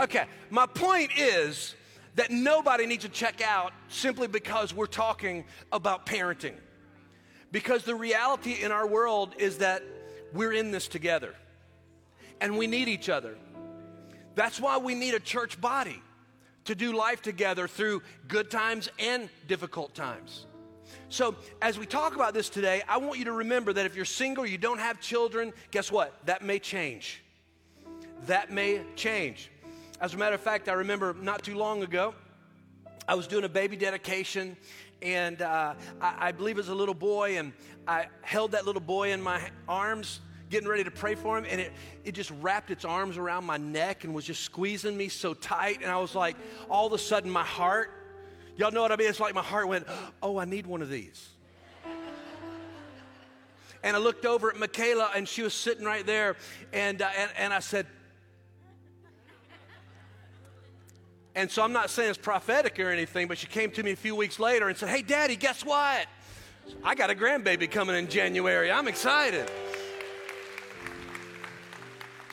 Okay, my point is that nobody needs to check out simply because we're talking about parenting. Because the reality in our world is that we're in this together and we need each other. That's why we need a church body to do life together through good times and difficult times. So, as we talk about this today, I want you to remember that if you're single, you don't have children, guess what? That may change. That may change. As a matter of fact, I remember not too long ago, I was doing a baby dedication, and uh, I, I believe it was a little boy, and I held that little boy in my arms getting ready to pray for him, and it, it just wrapped its arms around my neck and was just squeezing me so tight. And I was like, all of a sudden, my heart, y'all know what I mean? It's like my heart went, oh, I need one of these. And I looked over at Michaela, and she was sitting right there, and, uh, and, and I said, And so I'm not saying it's prophetic or anything, but she came to me a few weeks later and said, Hey, Daddy, guess what? I got a grandbaby coming in January. I'm excited.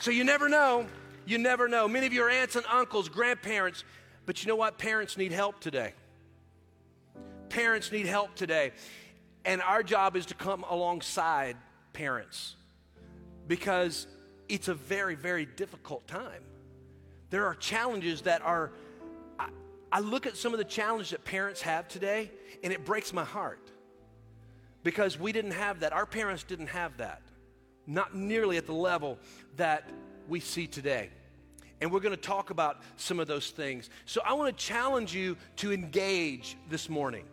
So you never know. You never know. Many of your aunts and uncles, grandparents, but you know what? Parents need help today. Parents need help today. And our job is to come alongside parents because it's a very, very difficult time. There are challenges that are, I, look at some of the challenges that parents have today, and it breaks my heart because we didn't have that. Our parents didn't have that not nearly at the level that we see today. And we're going to talk about some of those things. So I want to challenge you to engage this morning.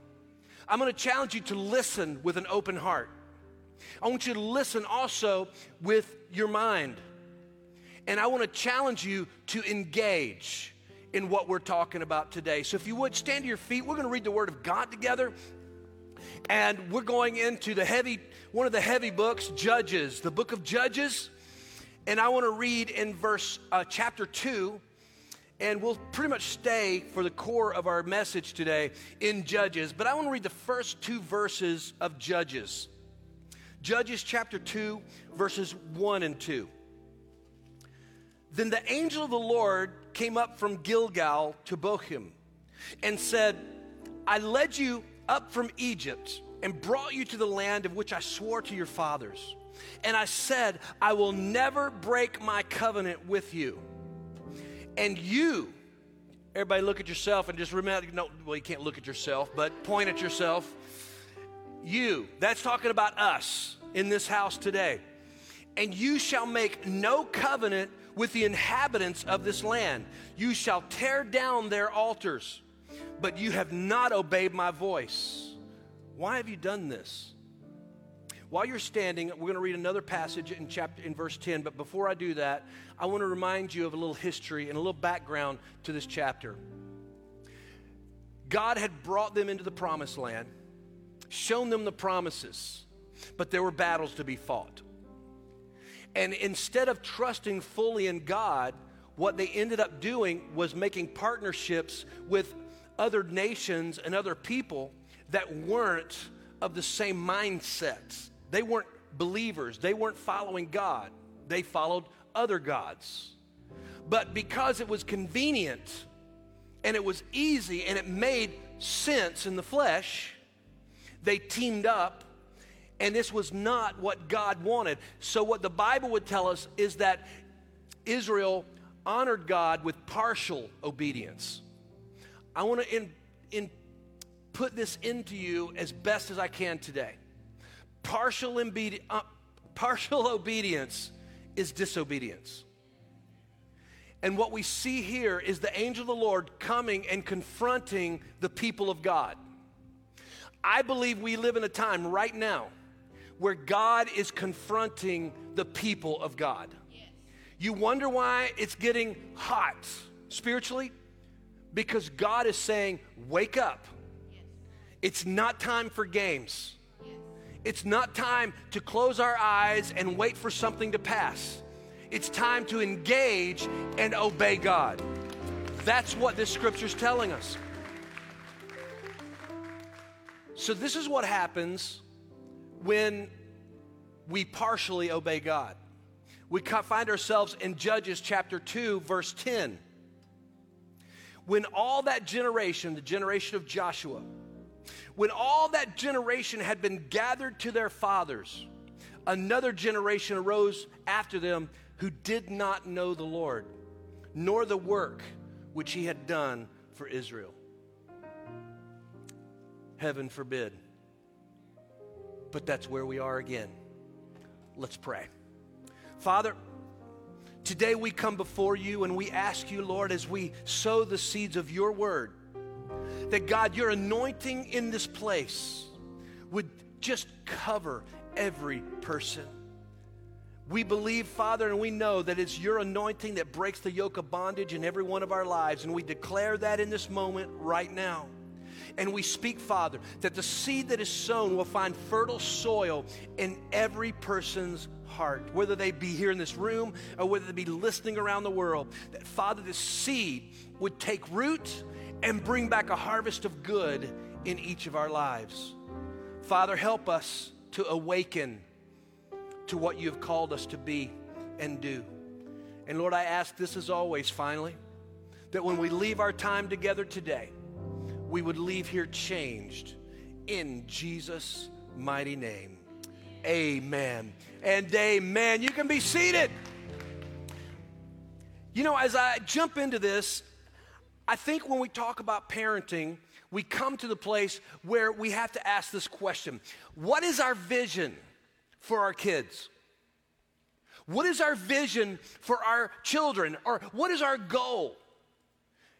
I'm going to challenge you to listen with an open heart. I want you to listen also with your mind. And I want to challenge you to engage in what we're talking about today. So if you would stand to your feet, we're going to read the Word of God together. And we're going into the heavy, one of the heavy books, Judges, the book of Judges. And I want to read in verse, uh, chapter 2, and we'll pretty much stay for the core of our message today in Judges. But I want to read the first two verses of Judges. Judges chapter 2, verses 1 and 2. Then the angel of the Lord came up from Gilgal to Bochim and said, I led you up from Egypt and brought you to the land of which I swore to your fathers. And I said, I will never break my covenant with you. And you, everybody look at yourself and just remember, no, well, you can't look at yourself, but point at yourself. You, that's talking about us in this house today. And you shall make no covenant with the inhabitants of this land. You shall tear down their altars but you have not obeyed my voice. Why have you done this? While you're standing, we're going to read another passage in chapter in verse 10, but before I do that, I want to remind you of a little history and a little background to this chapter. God had brought them into the promised land, shown them the promises, but there were battles to be fought. And instead of trusting fully in God, what they ended up doing was making partnerships with other nations and other people that weren't of the same mindset. They weren't believers, they weren't following God, they followed other gods. But because it was convenient and it was easy and it made sense in the flesh, they teamed up and this was not what God wanted. So, what the Bible would tell us is that Israel honored God with partial obedience. I want to in, in put this into you as best as I can today. Partial, uh, partial obedience is disobedience. And what we see here is the angel of the Lord coming and confronting the people of God. I believe we live in a time right now where God is confronting the people of God. Yes. You wonder why it's getting hot spiritually? Because God is saying, wake up. It's not time for games. It's not time to close our eyes and wait for something to pass. It's time to engage and obey God. That's what this scripture is telling us. So, this is what happens when we partially obey God. We find ourselves in Judges chapter 2, verse 10. when all that generation, the generation of Joshua, when all that generation had been gathered to their fathers, another generation arose after them who did not know the Lord, nor the work which he had done for Israel. Heaven forbid. But that's where we are again. Let's pray. Father, today we come before you and we ask you, Lord, as we sow the seeds of your word, that God, your anointing in this place would just cover every person. We believe, Father, and we know that it's your anointing that breaks the yoke of bondage in every one of our lives, and we declare that in this moment right now. And we speak, Father, that the seed that is sown will find fertile soil in every person's heart, whether they be here in this room or whether they be listening around the world. That, Father, the seed would take root and bring back a harvest of good in each of our lives. Father, help us to awaken to what you have called us to be and do. And Lord, I ask this as always, finally, that when we leave our time together today, we would leave here changed in Jesus' mighty name. Amen and amen. You can be seated. You know, as I jump into this, I think when we talk about parenting, we come to the place where we have to ask this question What is our vision for our kids? What is our vision for our children? Or what is our goal?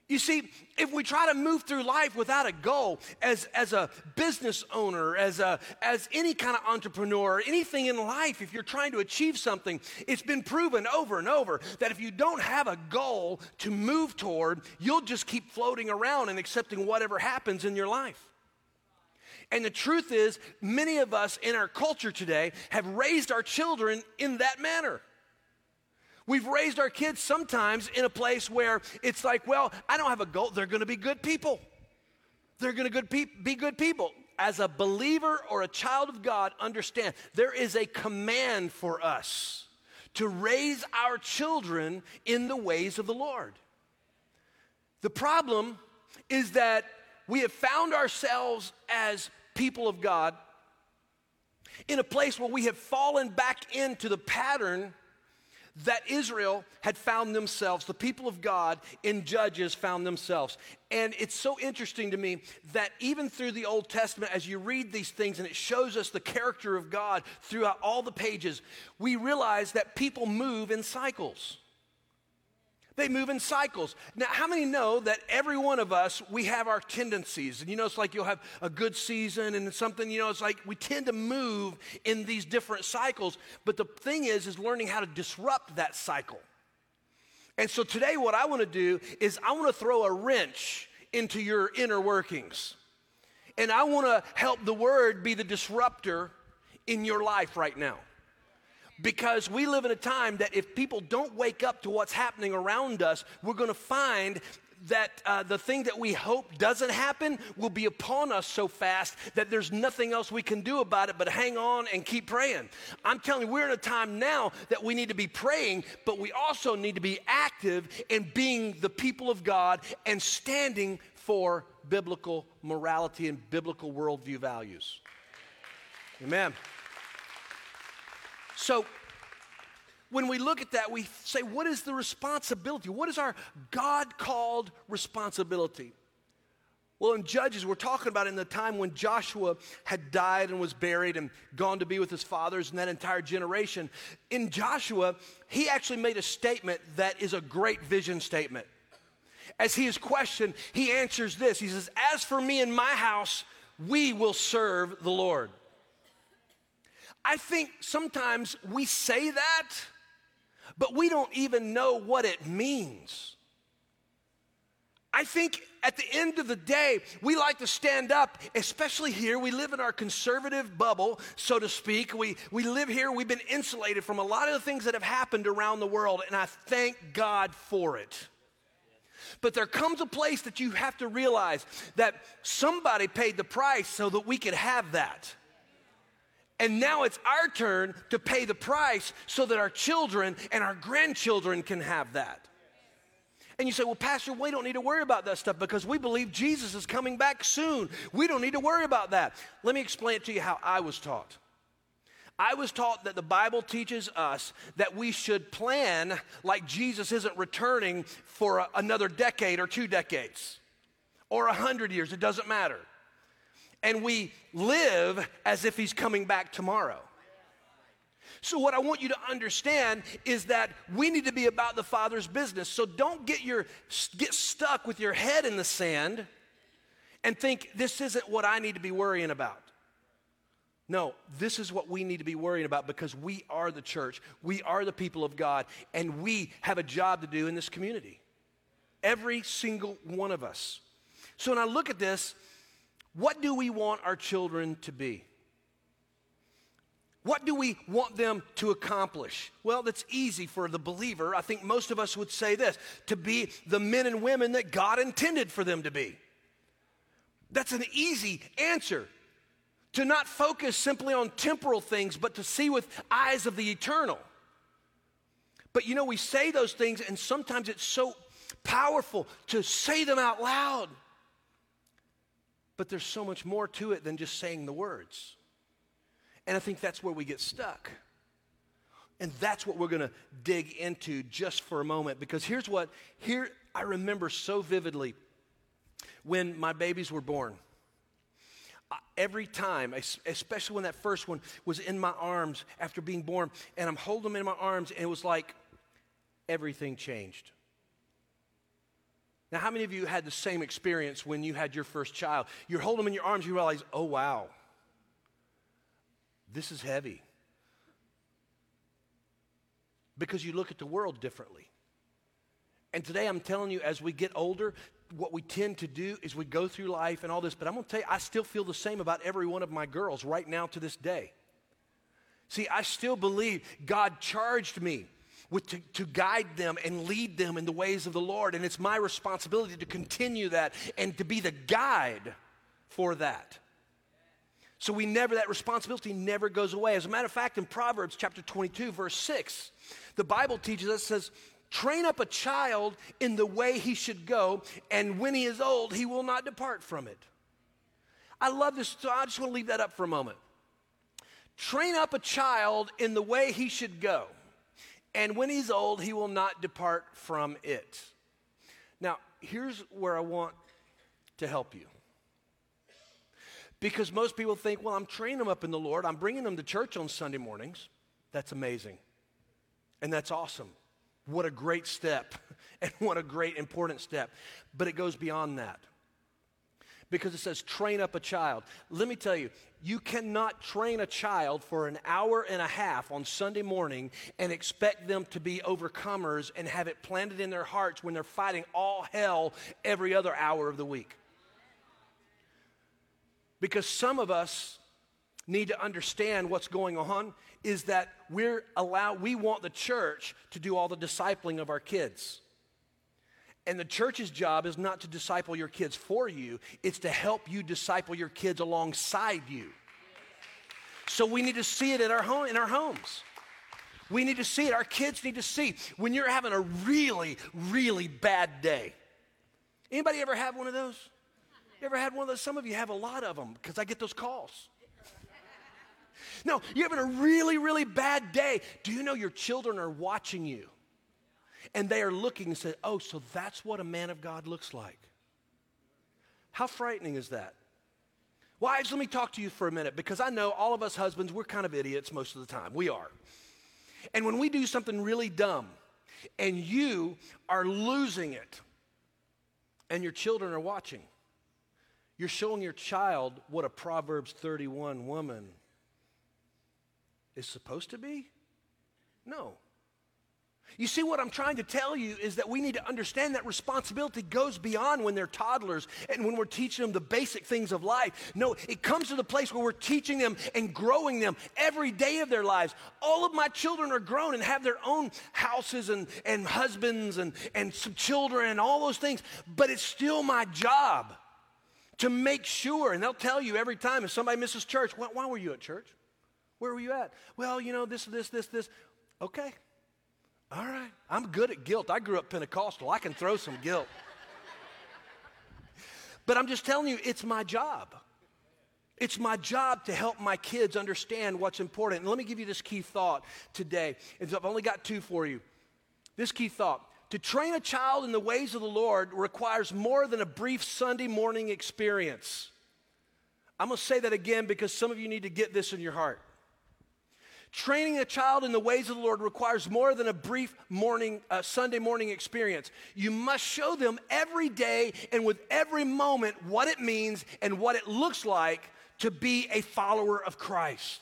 You see, if we try to move through life without a goal, as, as a business owner, as, a, as any kind of entrepreneur, anything in life, if you're trying to achieve something, it's been proven over and over that if you don't have a goal to move toward, you'll just keep floating around and accepting whatever happens in your life. And the truth is, many of us in our culture today have raised our children in that manner. We've raised our kids sometimes in a place where it's like, well, I don't have a goal. They're going to be good people. They're going to be good people. As a believer or a child of God, understand there is a command for us to raise our children in the ways of the Lord. The problem is that we have found ourselves as people of God in a place where we have fallen back into the pattern that Israel had found themselves, the people of God in Judges found themselves. And it's so interesting to me that even through the Old Testament, as you read these things and it shows us the character of God throughout all the pages, we realize that people move in cycles. They move in cycles. Now, how many know that every one of us, we have our tendencies? And you know, it's like you'll have a good season and something, you know, it's like we tend to move in these different cycles. But the thing is, is learning how to disrupt that cycle. And so today, what I want to do is I want to throw a wrench into your inner workings. And I want to help the word be the disruptor in your life right now because we live in a time that if people don't wake up to what's happening around us, we're going to find that uh, the thing that we hope doesn't happen will be upon us so fast that there's nothing else we can do about it but hang on and keep praying. I'm telling you, we're in a time now that we need to be praying, but we also need to be active in being the people of God and standing for biblical morality and biblical worldview values. Amen. So, when we look at that, we say, what is the responsibility? What is our God called responsibility? Well, in Judges, we're talking about in the time when Joshua had died and was buried and gone to be with his fathers and that entire generation. In Joshua, he actually made a statement that is a great vision statement. As he is questioned, he answers this He says, As for me and my house, we will serve the Lord. I think sometimes we say that, but we don't even know what it means. I think at the end of the day, we like to stand up, especially here. We live in our conservative bubble, so to speak. We, we live here, we've been insulated from a lot of the things that have happened around the world, and I thank God for it. But there comes a place that you have to realize that somebody paid the price so that we could have that. And now it's our turn to pay the price so that our children and our grandchildren can have that. And you say, well, Pastor, we don't need to worry about that stuff because we believe Jesus is coming back soon. We don't need to worry about that. Let me explain it to you how I was taught. I was taught that the Bible teaches us that we should plan like Jesus isn't returning for a, another decade or two decades or a hundred years, it doesn't matter. And we live as if he's coming back tomorrow. So, what I want you to understand is that we need to be about the Father's business. So, don't get, your, get stuck with your head in the sand and think, this isn't what I need to be worrying about. No, this is what we need to be worrying about because we are the church. We are the people of God, and we have a job to do in this community. Every single one of us. So, when I look at this, what do we want our children to be? What do we want them to accomplish? Well, that's easy for the believer. I think most of us would say this to be the men and women that God intended for them to be. That's an easy answer. To not focus simply on temporal things, but to see with eyes of the eternal. But you know, we say those things, and sometimes it's so powerful to say them out loud. But there's so much more to it than just saying the words. And I think that's where we get stuck. And that's what we're going to dig into just for a moment because here's what here I remember so vividly when my babies were born. every time, especially when that first one was in my arms after being born, and I'm holding them in my arms, and it was like everything changed. Now, how many of you had the same experience when you had your first child? You're holding them in your arms, you realize, oh, wow, this is heavy. Because you look at the world differently. And today I'm telling you, as we get older, what we tend to do is we go through life and all this, but I'm gonna tell you, I still feel the same about every one of my girls right now to this day. See, I still believe God charged me with to, to, guide them and lead them in the ways of the Lord, and it's my responsibility to continue that and to be the guide for that. So we never, that responsibility never goes away. As a matter of fact, in Proverbs chapter 22, verse 6, the Bible teaches us, says, train up a child in the way he should go, and when he is old, he will not depart from it. I love this, so I just want to leave that up for a moment. Train up a child in the way he should go, and when he's old, he will not depart from it. Now, here's where I want to help you. Because most people think, well, I'm training them up in the Lord, I'm bringing them to church on Sunday mornings. That's amazing. And that's awesome. What a great step, and what a great important step. But it goes beyond that. Because it says, train up a child. Let me tell you, you cannot train a child for an hour and a half on Sunday morning and expect them to be overcomers and have it planted in their hearts when they're fighting all hell every other hour of the week. Because some of us need to understand what's going on is that we're allowed, we want the church to do all the discipling of our kids. And the church's job is not to disciple your kids for you, it's to help you disciple your kids alongside you. So we need to see it in our home in our homes. We need to see it. Our kids need to see when you're having a really, really bad day. Anybody ever have one of those? You ever had one of those? Some of you have a lot of them because I get those calls. No, you're having a really, really bad day. Do you know your children are watching you? And they are looking and say, oh, so that's what a man of God looks like. How frightening is that? Wives, let me talk to you for a minute because I know all of us husbands, we're kind of idiots most of the time. We are. And when we do something really dumb and you are losing it and your children are watching, you're showing your child what a Proverbs 31 woman is supposed to be? No. You see, what I'm trying to tell you is that we need to understand that responsibility goes beyond when they're toddlers and when we're teaching them the basic things of life. No, it comes to the place where we're teaching them and growing them every day of their lives. All of my children are grown and have their own houses and, and husbands and, and some children and all those things, but it's still my job to make sure, and they'll tell you every time if somebody misses church, why, why were you at church? Where were you at? Well, you know, this, this, this, this. Okay. All right. I'm good at guilt. I grew up Pentecostal. I can throw some guilt. But I'm just telling you, it's my job. It's my job to help my kids understand what's important. And let me give you this key thought today. I've only got two for you. This key thought to train a child in the ways of the Lord requires more than a brief Sunday morning experience. I'm going to say that again because some of you need to get this in your heart. Training a child in the ways of the Lord requires more than a brief morning, uh, Sunday morning experience. You must show them every day and with every moment what it means and what it looks like to be a follower of Christ.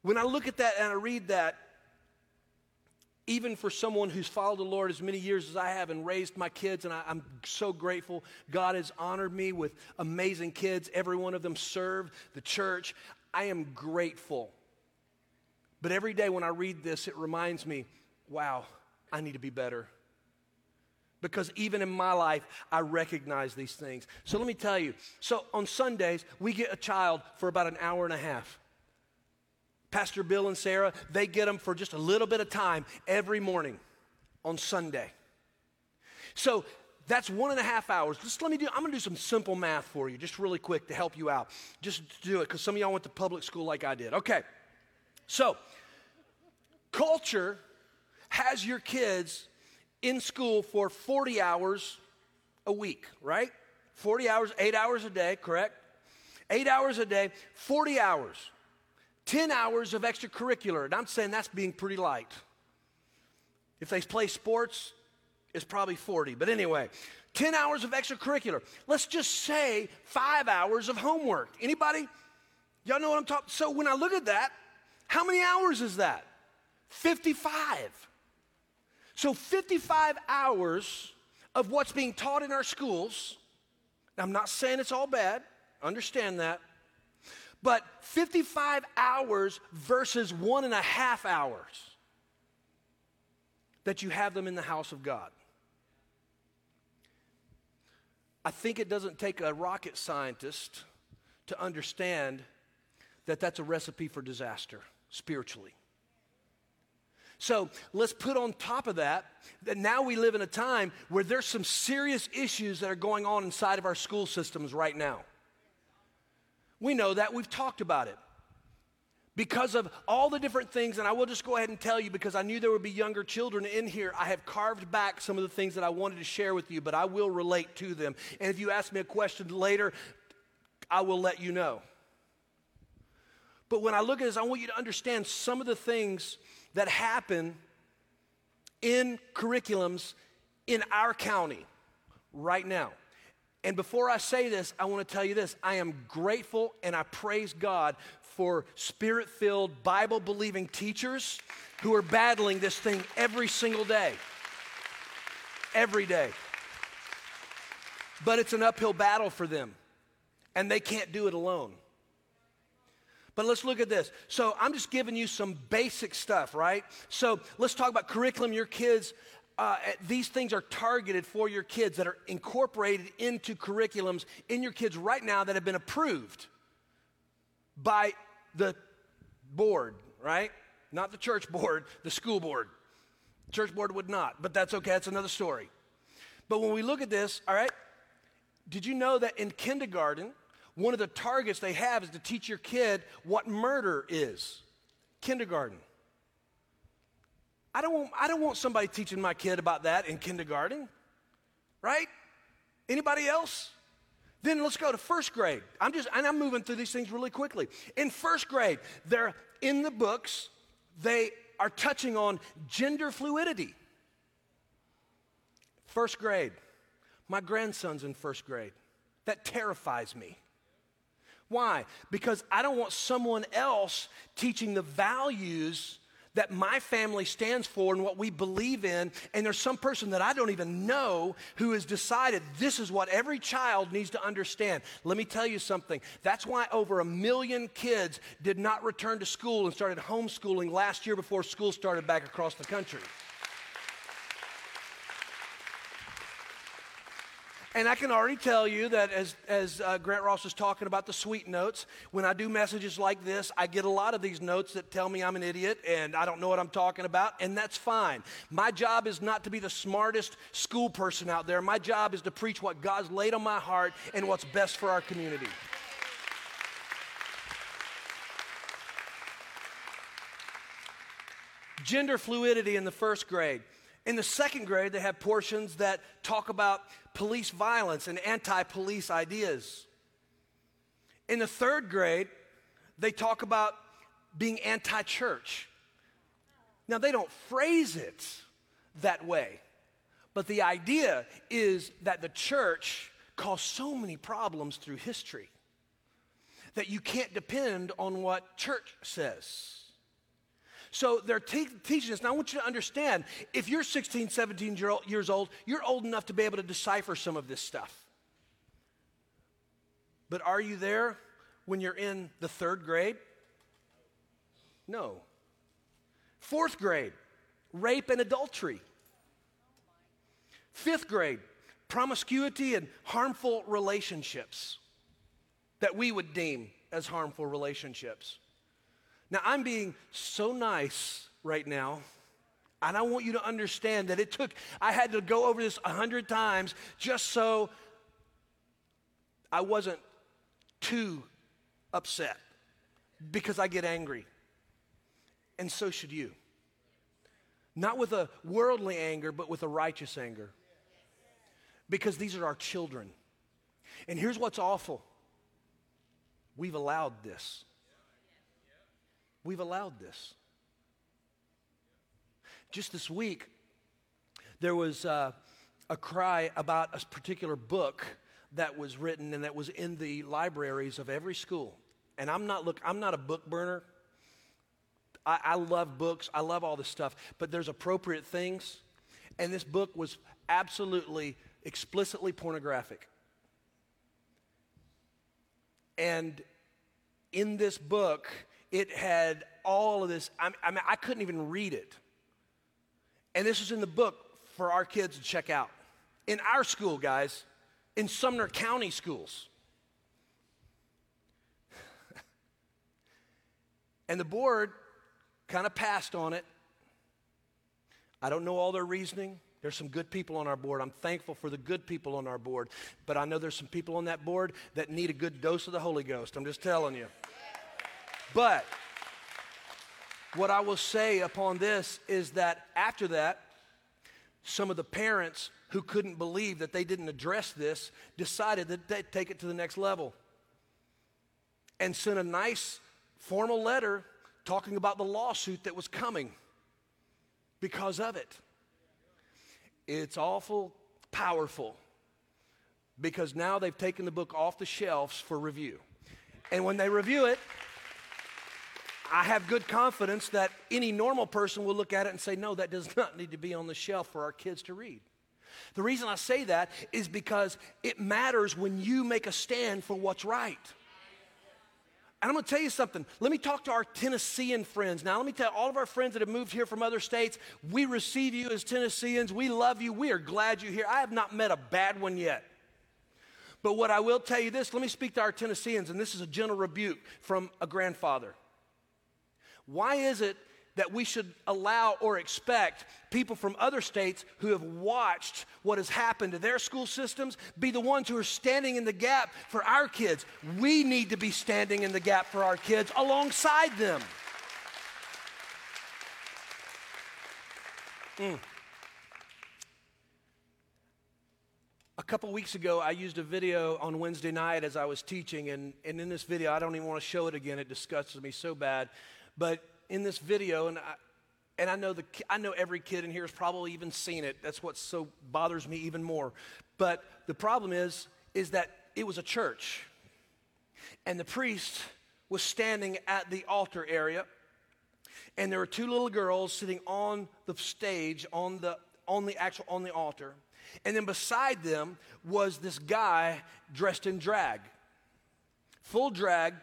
When I look at that and I read that, even for someone who's followed the Lord as many years as I have and raised my kids, and I, am so grateful. God has honored me with amazing kids. Every one of them served the church. I am grateful. But every day when I read this, it reminds me wow, I need to be better. Because even in my life, I recognize these things. So let me tell you. So on Sundays, we get a child for about an hour and a half. Pastor Bill and Sarah, they get them for just a little bit of time every morning on Sunday. So that's one and a half hours. Just let me do, I'm gonna do some simple math for you, just really quick to help you out. Just to do it, because some of y'all went to public school like I did. Okay. So, culture has your kids in school for 40 hours a week, right? 40 hours, eight hours a day, correct? Eight hours a day, 40 hours. 10 hours of extracurricular, and I'm saying that's being pretty light. If they play sports, it's probably 40. But anyway, 10 hours of extracurricular. Let's just say five hours of homework. Anybody? Y'all know what I'm talking? So when I look at that, how many hours is that? 55. So 55 hours of what's being taught in our schools. Now, I'm not saying it's all bad. Understand that. But 55 hours versus one and a half hours that you have them in the house of God. I think it doesn't take a rocket scientist to understand that that's a recipe for disaster spiritually. So let's put on top of that that now we live in a time where there's some serious issues that are going on inside of our school systems right now. We know that. We've talked about it. Because of all the different things, and I will just go ahead and tell you because I knew there would be younger children in here, I have carved back some of the things that I wanted to share with you, but I will relate to them. And if you ask me a question later, I will let you know. But when I look at this, I want you to understand some of the things that happen in curriculums in our county right now. And before I say this, I want to tell you this I am grateful and I praise God for spirit filled, Bible believing teachers who are battling this thing every single day. Every day. But it's an uphill battle for them, and they can't do it alone. But let's look at this. So I'm just giving you some basic stuff, right? So let's talk about curriculum your kids uh, these things are targeted for your kids that are incorporated into curriculums in your kids right now that have been approved by the board, right? Not the church board, the school board. Church board would not, but that's okay, that's another story. But when we look at this, all right, did you know that in kindergarten, one of the targets they have is to teach your kid what murder is? Kindergarten. I don't want, I don't want somebody teaching my kid about that in kindergarten, right? Anybody else? Then let's go to first grade. I'm just, and I'm moving through these things really quickly. In first grade, they're in the books, they are touching on gender fluidity. First grade. My grandson's in first grade. That terrifies me. Why? Because I don't want someone else teaching the values that my family stands for and what we believe in, and there's some person that I don't even know who has decided this is what every child needs to understand. Let me tell you something. That's why over a million kids did not return to school and started homeschooling last year before school started back across the country. And I can already tell you that as, as uh, Grant Ross was talking about the sweet notes, when I do messages like this, I get a lot of these notes that tell me I'm an idiot and I don't know what I'm talking about, and that's fine. My job is not to be the smartest school person out there. My job is to preach what God's laid on my heart and what's best for our community. Gender fluidity in the first grade. In the second grade, they have portions that talk about police violence and anti police ideas. In the third grade, they talk about being anti church. Now, they don't phrase it that way, but the idea is that the church caused so many problems through history that you can't depend on what church says. So they're te- teaching us. Now, I want you to understand if you're 16, 17 years old, you're old enough to be able to decipher some of this stuff. But are you there when you're in the third grade? No. Fourth grade, rape and adultery. Fifth grade, promiscuity and harmful relationships that we would deem as harmful relationships. Now, I'm being so nice right now. And I want you to understand that it took, I had to go over this a hundred times just so I wasn't too upset because I get angry. And so should you. Not with a worldly anger, but with a righteous anger. Because these are our children. And here's what's awful we've allowed this. We've allowed this. Just this week, there was uh, a cry about a particular book that was written and that was in the libraries of every school. And I'm not look, I'm not a book burner. I, I love books. I love all this stuff. But there's appropriate things. And this book was absolutely explicitly pornographic. And in this book, it had all of this. I, mean, I couldn't even read it. And this was in the book for our kids to check out. In our school, guys, in Sumner County schools. and the board kind of passed on it. I don't know all their reasoning. There's some good people on our board. I'm thankful for the good people on our board. But I know there's some people on that board that need a good dose of the Holy Ghost. I'm just telling you. But what I will say upon this is that after that, some of the parents who couldn't believe that they didn't address this decided that they'd take it to the next level and sent a nice formal letter talking about the lawsuit that was coming because of it. It's awful powerful because now they've taken the book off the shelves for review. And when they review it, I have good confidence that any normal person will look at it and say, no, that does not need to be on the shelf for our kids to read. The reason I say that is because it matters when you make a stand for what's right. And I'm to tell you something. Let me talk to our Tennessean friends. Now, let me tell all of our friends that have moved here from other states, we receive you as Tennesseans. We love you. We are glad you're here. I have not met a bad one yet. But what I will tell you this, let me speak to our Tennesseans, and this is a gentle rebuke from a grandfather. Why is it that we should allow or expect people from other states who have watched what has happened to their school systems be the ones who are standing in the gap for our kids? We need to be standing in the gap for our kids alongside them. Mm. A couple weeks ago, I used a video on Wednesday night as I was teaching, and, and in this video, I don't even want to show it again. It disgusts me so bad. But in this video, and I, and I know the I know every kid in here has probably even seen it. That's what so bothers me even more. But the problem is, is that it was a church, and the priest was standing at the altar area, and there were two little girls sitting on the stage on the on the actual on the altar, and then beside them was this guy dressed in drag, full drag,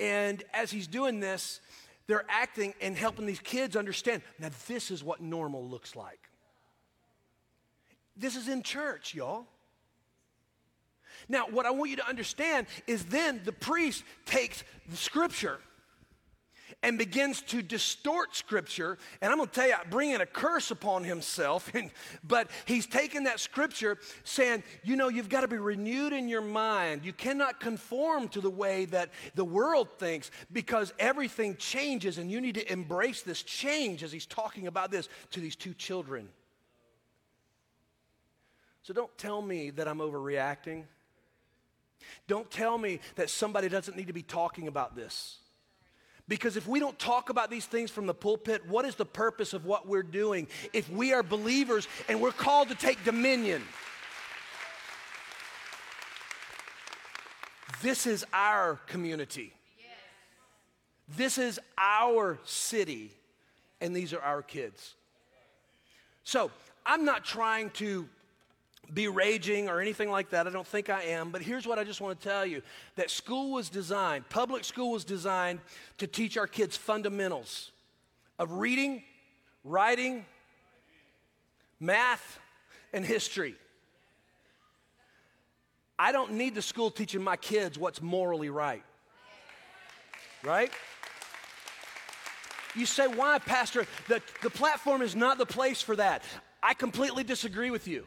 and as he's doing this, they're acting and helping these kids understand now, this is what normal looks like. This is in church, y'all. Now, what I want you to understand is then the priest takes the scripture and begins to distort scripture. And I'm going to tell you, bringing a curse upon himself. And, but he's taking that scripture saying, you know, you've got to be renewed in your mind. You cannot conform to the way that the world thinks because everything changes and you need to embrace this change as he's talking about this to these two children. So don't tell me that I'm overreacting. Don't tell me that somebody doesn't need to be talking about this. Because if we don't talk about these things from the pulpit, what is the purpose of what we're doing if we are believers and we're called to take dominion? This is our community. This is our city, and these are our kids. So, I'm not trying to be raging or anything like that. I don't think I am. But here's what I just want to tell you that school was designed, public school was designed to teach our kids fundamentals of reading, writing, math, and history. I don't need the school teaching my kids what's morally right. Right? You say, why, Pastor? The, the platform is not the place for that. I completely disagree with you.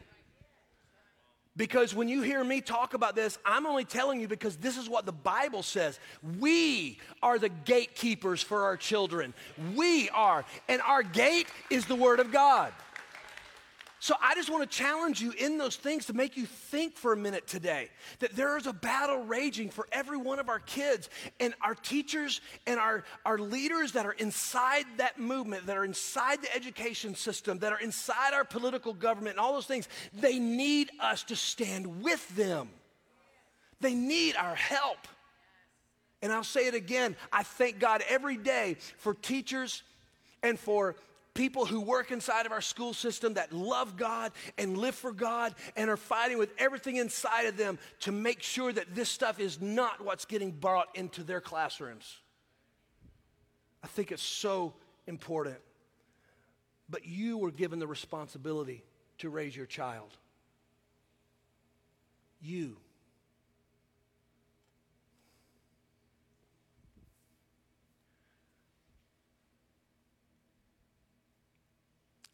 Because when you hear me talk about this, I'm only telling you because this is what the Bible says. We are the gatekeepers for our children. We are. And our gate is the Word of God. So I just want to challenge you in those things to make you think for a minute today that there is a battle raging for every one of our kids and our teachers and our, our leaders that are inside that movement, that are inside the education system, that are inside our political government and all those things. They need us to stand with them. They need our help. And I'll say it again I thank God every day for teachers and for people who work inside of our school system that love God and live for God and are fighting with everything inside of them to make sure that this stuff is not what's getting brought into their classrooms. I think it's so important. But you were given the responsibility to raise your child. You.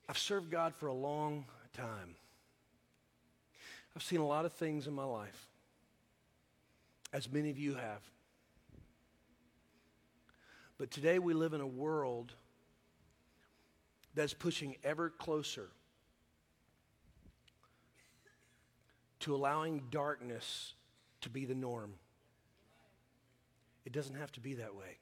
I've served God for a long time. I've seen a lot of things in my life, as many of you have. But today we live in a world that's pushing ever closer to allowing darkness to be the norm. It doesn't have to be that way.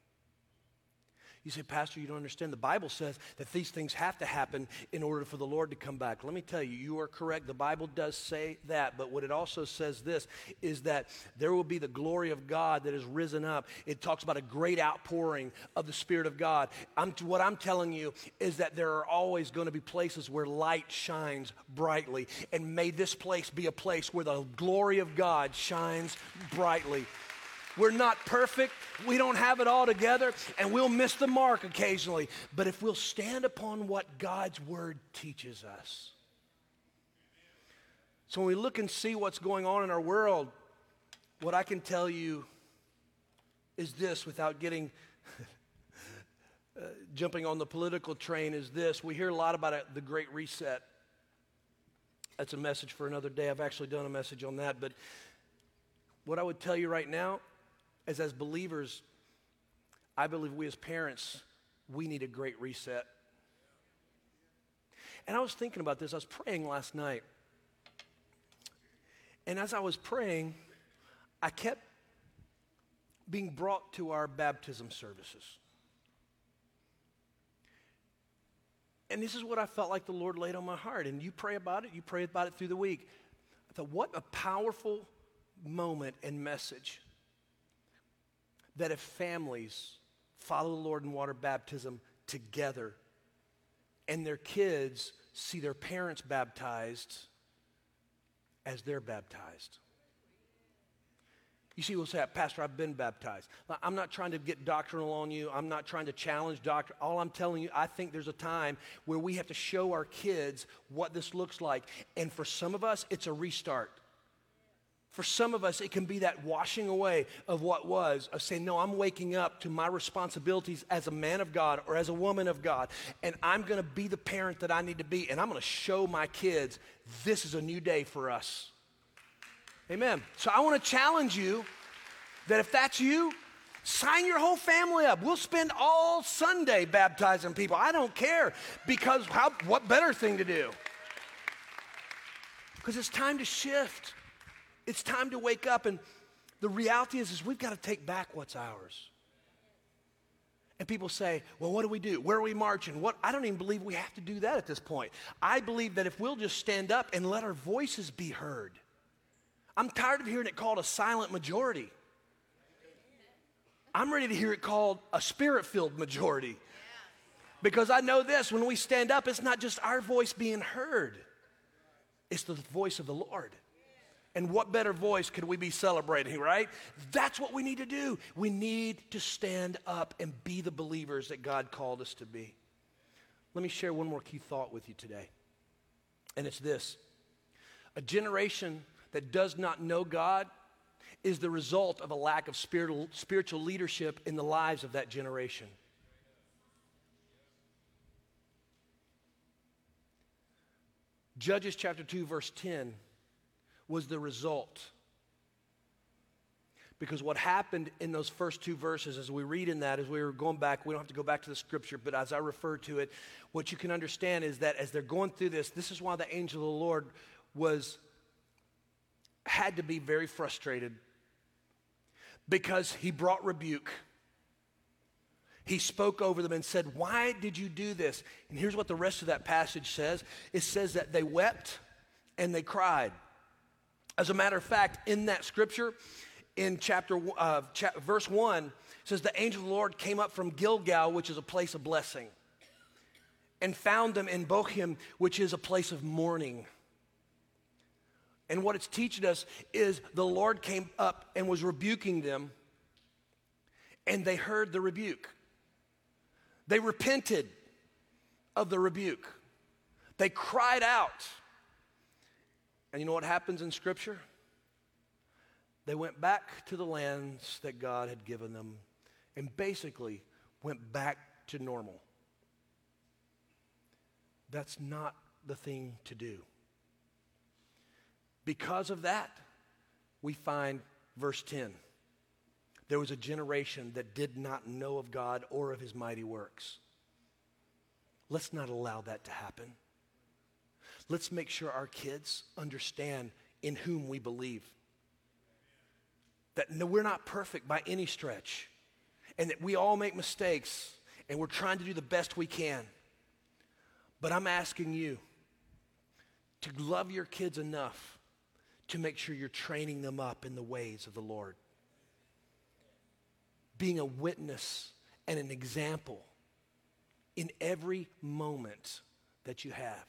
You say, Pastor, you don't understand. The Bible says that these things have to happen in order for the Lord to come back. Let me tell you, you are correct. The Bible does say that. But what it also says this is that there will be the glory of God that has risen up. It talks about a great outpouring of the Spirit of God. I'm, what I'm telling you is that there are always going to be places where light shines brightly. And may this place be a place where the glory of God shines brightly. We're not perfect. We don't have it all together, and we'll miss the mark occasionally. But if we'll stand upon what God's word teaches us. So when we look and see what's going on in our world, what I can tell you is this without getting uh, jumping on the political train is this. We hear a lot about the Great Reset. That's a message for another day. I've actually done a message on that. But what I would tell you right now as as believers, I believe we as parents, we need a great reset. And I was thinking about this. I was praying last night. And as I was praying, I kept being brought to our baptism services. And this is what I felt like the Lord laid on my heart. And you pray about it, you pray about it through the week. I thought, what a powerful moment and message that if families follow the Lord in water baptism together and their kids see their parents baptized as they're baptized. You see, we'll say, Pastor, I've been baptized. I'm not trying to get doctrinal on you. I'm not trying to challenge doctrine. All I'm telling you, I think there's a time where we have to show our kids what this looks like. And for some of us, it's a restart. For some of us, it can be that washing away of what was, of saying, No, I'm waking up to my responsibilities as a man of God or as a woman of God, and I'm gonna be the parent that I need to be, and I'm gonna show my kids this is a new day for us. Amen. So I wanna challenge you that if that's you, sign your whole family up. We'll spend all Sunday baptizing people. I don't care because how, what better thing to do? Because it's time to shift. It's time to wake up. And the reality is, is we've got to take back what's ours. And people say, well, what do we do? Where are we marching? What? I don't even believe we have to do that at this point. I believe that if we'll just stand up and let our voices be heard, I'm tired of hearing it called a silent majority. I'm ready to hear it called a spirit filled majority. Because I know this when we stand up, it's not just our voice being heard, it's the voice of the Lord. And what better voice could we be celebrating, right? That's what we need to do. We need to stand up and be the believers that God called us to be. Let me share one more key thought with you today. And it's this a generation that does not know God is the result of a lack of spiritual, spiritual leadership in the lives of that generation. Judges chapter 2, verse 10 was the result. Because what happened in those first two verses, as we read in that, as we were going back, we don't have to go back to the scripture, but as I refer to it, what you can understand is that as they're going through this, this is why the angel of the Lord was had to be very frustrated because he brought rebuke. He spoke over them and said, Why did you do this? And here's what the rest of that passage says it says that they wept and they cried. As a matter of fact, in that scripture, in chapter uh, cha- verse 1, says the angel of the Lord came up from Gilgal, which is a place of blessing, and found them in Bochim, which is a place of mourning. And what it's teaching us is the Lord came up and was rebuking them, and they heard the rebuke. They repented of the rebuke. They cried out. And you know what happens in Scripture? They went back to the lands that God had given them and basically went back to normal. That's not the thing to do. Because of that, we find verse 10. There was a generation that did not know of God or of his mighty works. Let's not allow that to happen. Let's make sure our kids understand in whom we believe. That no, we're not perfect by any stretch, and that we all make mistakes, and we're trying to do the best we can. But I'm asking you to love your kids enough to make sure you're training them up in the ways of the Lord. Being a witness and an example in every moment that you have.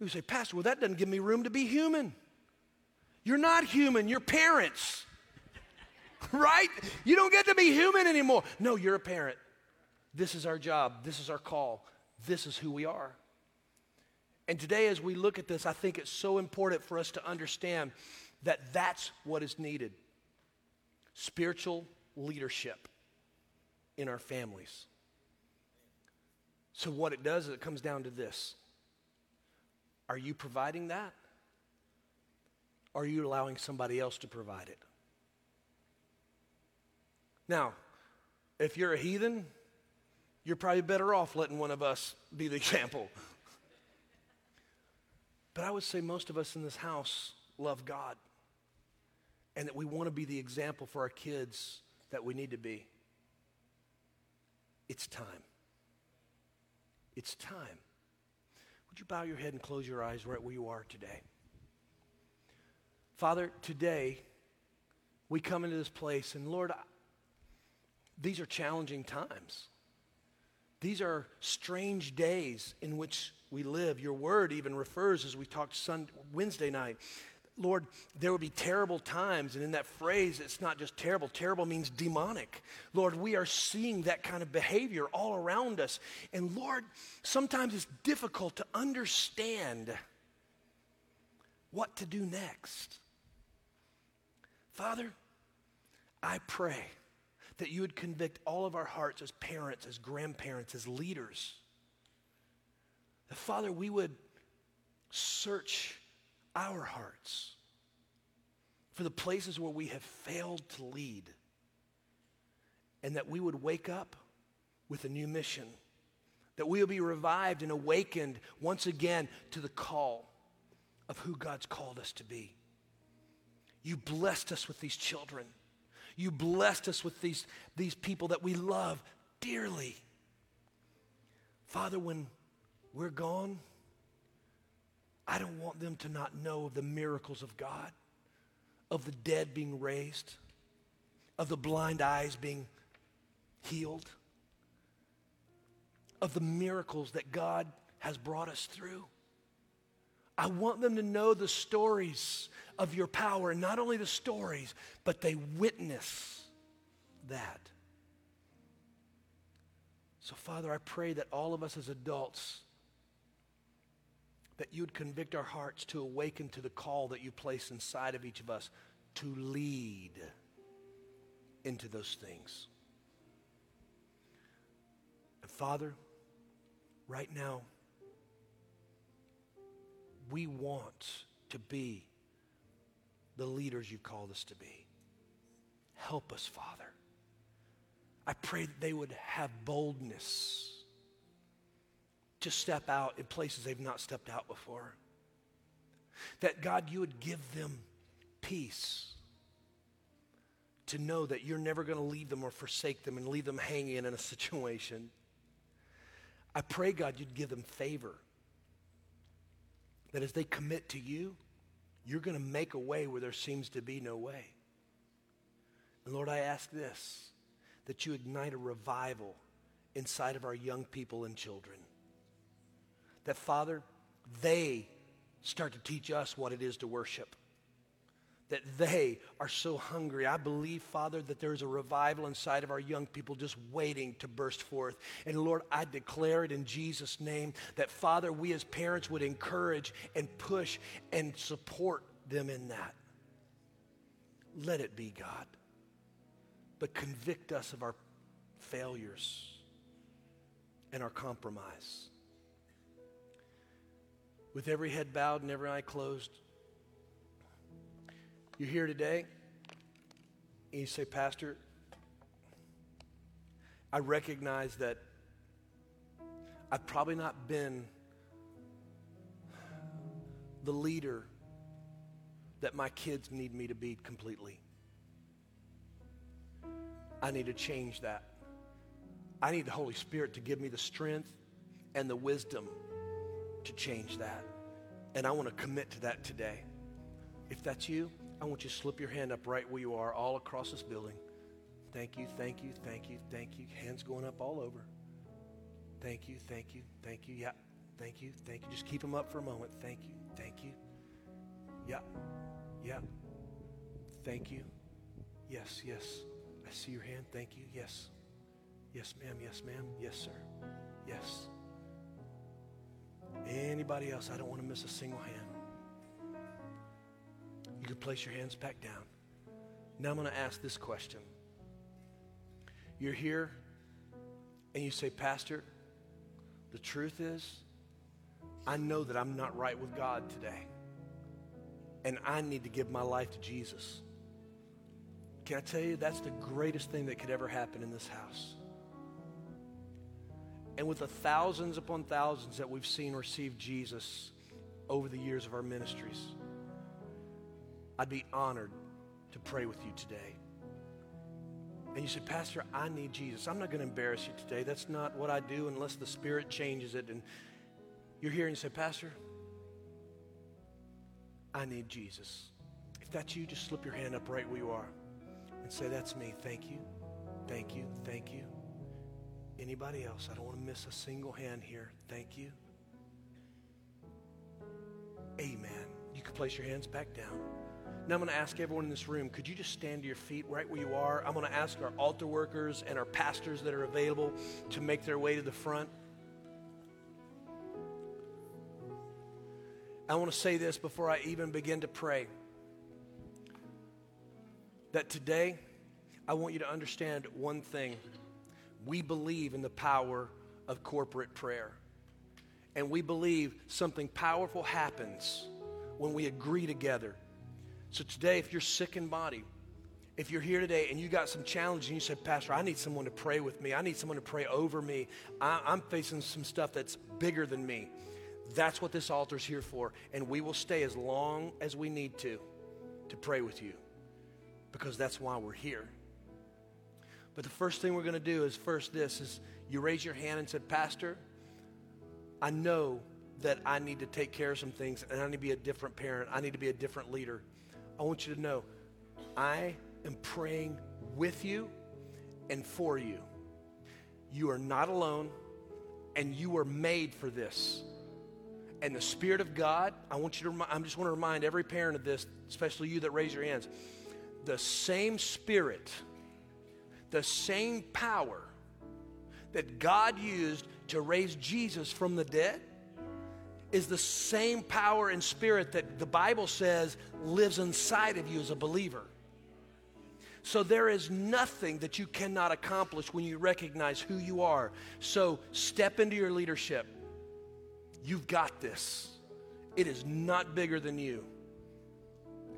You say, Pastor, well, that doesn't give me room to be human. You're not human, you're parents. right? You don't get to be human anymore. No, you're a parent. This is our job, this is our call, this is who we are. And today, as we look at this, I think it's so important for us to understand that that's what is needed spiritual leadership in our families. So, what it does is it comes down to this Are you providing that? Or are you allowing somebody else to provide it? Now, if you're a heathen, you're probably better off letting one of us be the example. But I would say most of us in this house love God and that we want to be the example for our kids that we need to be. It's time. It's time. Would you bow your head and close your eyes right where you are today? Father, today we come into this place, and Lord, these are challenging times. These are strange days in which we live. Your word even refers, as we talked Sunday, Wednesday night, Lord, there will be terrible times. And in that phrase, it's not just terrible, terrible means demonic. Lord, we are seeing that kind of behavior all around us. And Lord, sometimes it's difficult to understand what to do next. Father, I pray that you would convict all of our hearts as parents, as grandparents, as leaders. That, Father, we would search our hearts for the places where we have failed to lead, and that we would wake up with a new mission, that we will be revived and awakened once again to the call of who God's called us to be. You blessed us with these children. You blessed us with these, these people that we love dearly. Father, when we're gone, I don't want them to not know of the miracles of God, of the dead being raised, of the blind eyes being healed, of the miracles that God has brought us through. I want them to know the stories of your power, and not only the stories, but they witness that. So, Father, I pray that all of us as adults, that you would convict our hearts to awaken to the call that you place inside of each of us to lead into those things. And Father, right now, we want to be the leaders you've called us to be. Help us, Father. I pray that they would have boldness to step out in places they've not stepped out before. That God, you would give them peace to know that you're never going to leave them or forsake them and leave them hanging in a situation. I pray, God, you'd give them favor that as they commit to you, you're going to make a way where there seems to be no way. And Lord, I ask this that you ignite a revival inside of our young people and children. That, Father, they start to teach us what it is to worship that they are so hungry. I believe, Father, that there's a revival inside of our young people just waiting to burst forth. And Lord, I declare it in Jesus' name that, Father, we as parents would encourage and push and support them in that. Let it be, God. But convict us of our failures and our compromise. With every head bowed and every eye closed, you're here today, and you say, Pastor, I recognize that I've probably not been the leader that my kids need me to be completely. I need to change that. I need the Holy Spirit to give me the strength and the wisdom to change that. And I want to commit to that today. If that's you, I want you to slip your hand up right where you are, all across this building. Thank you, thank you, thank you, thank you. Hands going up all over. Thank you, thank you, thank you. Yeah, thank you, thank you. Just keep them up for a moment. Thank you, thank you. Yeah, yeah. Thank you. Yes, yes. I see your hand. Thank you. Yes. Yes, ma'am. Yes, ma'am. Yes, sir. Yes. Anybody else? I don't want to miss a single hand. You can place your hands back down. Now I'm going to ask this question. You're here and you say, Pastor, the truth is, I know that I'm not right with God today. And I need to give my life to Jesus. Can I tell you, that's the greatest thing that could ever happen in this house. And with the thousands upon thousands that we've seen receive Jesus over the years of our ministries, I'd be honored to pray with you today. And you said, Pastor, I need Jesus. I'm not going to embarrass you today. That's not what I do unless the Spirit changes it. And you're here and you say, Pastor, I need Jesus. If that's you, just slip your hand up right where you are and say, That's me. Thank you. Thank you. Thank you. Anybody else? I don't want to miss a single hand here. Thank you. Amen. You can place your hands back down. Now I'm going to ask everyone in this room, could you just stand to your feet right where you are? I'm going to ask our altar workers and our pastors that are available to make their way to the front. I want to say this before I even begin to pray. that today I want you to understand one thing. We believe in the power of corporate prayer. And we believe something powerful happens when we agree together. So today, if you're sick in body, if you're here today and you got some challenge and you said, Pastor, I need someone to pray with me. I need someone to pray over me. I, am facing some stuff that's bigger than me. That's what this altar's here for. And we will stay as long as we need to to pray with you because that's why we're here. But the first thing we're going to do is first this is you raise your hand and said, Pastor, I know that I need to take care of some things and I need to be a different parent. I need to be a different leader. I want you to know I am praying with you and for you. You are not alone and you are made for this. And the Spirit of God, I want you to I just want to remind every parent of this, especially you that raise your hands. The same Spirit the same power that God used to raise Jesus from the dead is the same power and spirit that the Bible says lives inside of you as a believer. So there is nothing that you cannot accomplish when you recognize who you are. So step into your leadership. You've got this. It is not bigger than you.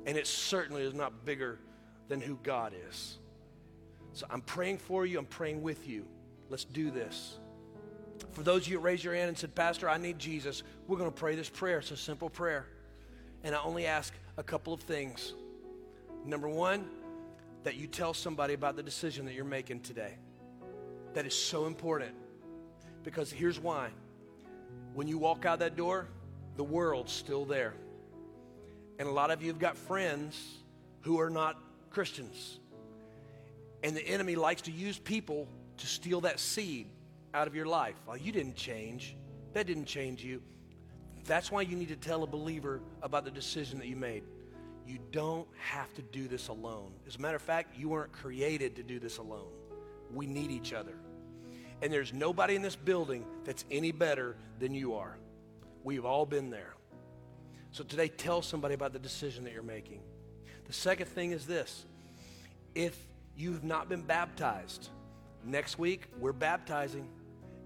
And it certainly is not bigger than who God is. So I'm praying for you, I'm praying with you. Let's do this. For those of you that raised your hand and said, Pastor, I need Jesus, we're going to pray this prayer. It's a simple prayer. And I only ask a couple of things. Number one, that you tell somebody about the decision that you're making today. That is so important. Because here's why. When you walk out that door, the world's still there. And a lot of you have got friends who are not Christians. And the enemy likes to use people to steal that seed out of your life. Well, you didn't change. That didn't change you. That's why you need to tell a believer about the decision that you made. You don't have to do this alone. As a matter of fact, you weren't created to do this alone. We need each other. And there's nobody in this building that's any better than you are. We've all been there. So today, tell somebody about the decision that you're making. The second thing is this if you've not been baptized, next week we're baptizing.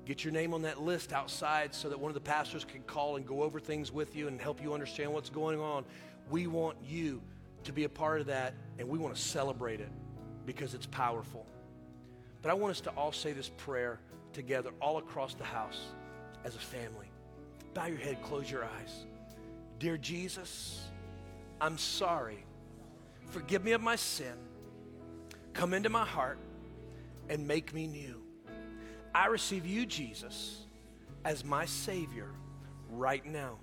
Get your name on that list outside so that one of the pastors can call and go over things with you and help you understand what's going on. We want you to be a part of that and we want to celebrate it because it's powerful. But I want us to all say this prayer together all across the house as a family. Bow your head, close your eyes. Dear Jesus, I'm sorry. Forgive me of my sin. Come into my heart and make me new. I receive you, Jesus, as my Savior right now.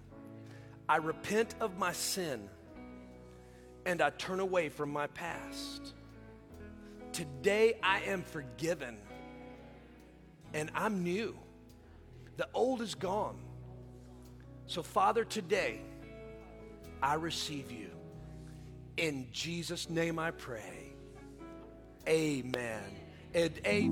I repent of my sin and I turn away from my past. Today I am forgiven and I'm new. The old is gone. So, Father, today I receive you. In Jesus' name I pray. Amen. And a